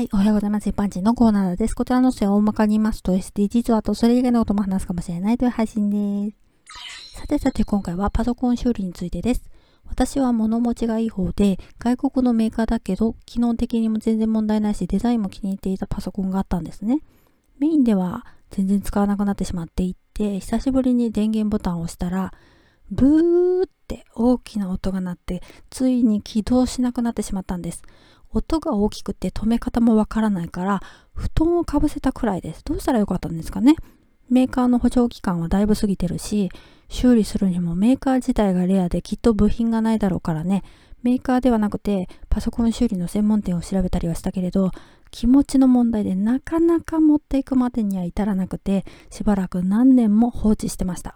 はい、おはようございます。一般人のコーナーです。こちらの音声を大まかに言いますと SDGs はとそれ以外のことも話すかもしれないという配信です。さてさて今回はパソコン修理についてです。私は物持ちがいい方で、外国のメーカーだけど、機能的にも全然問題ないし、デザインも気に入っていたパソコンがあったんですね。メインでは全然使わなくなってしまっていて、久しぶりに電源ボタンを押したら、ブーって大きな音が鳴って、ついに起動しなくなってしまったんです。音が大きくて止め方もわからないから、布団をかぶせたくらいです。どうしたらよかったんですかねメーカーの保証期間はだいぶ過ぎてるし、修理するにもメーカー自体がレアできっと部品がないだろうからね、メーカーではなくてパソコン修理の専門店を調べたりはしたけれど、気持ちの問題でなかなか持っていくまでには至らなくて、しばらく何年も放置してました。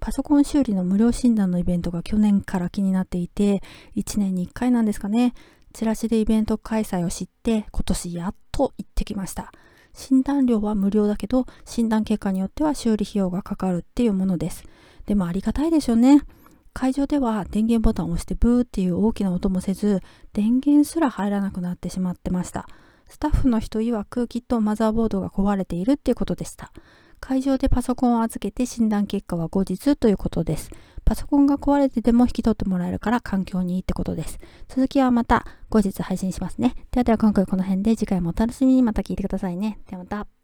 パソコン修理の無料診断のイベントが去年から気になっていて、1年に1回なんですかね。チラシでイベント開催を知って今年やっと行ってきました。診断料は無料だけど診断結果によっては修理費用がかかるっていうものです。でもありがたいですよね。会場では電源ボタンを押してブーっていう大きな音もせず電源すら入らなくなってしまってました。スタッフの人曰くきっとマザーボードが壊れているっていうことでした。会場でパソコンを預けて診断結果は後日ということです。パソコンが壊れてても引き取ってもらえるから環境にいいってことです。続きはまた後日配信しますね。ではでは今回この辺で次回もお楽しみにまた聞いてくださいね。ではまた。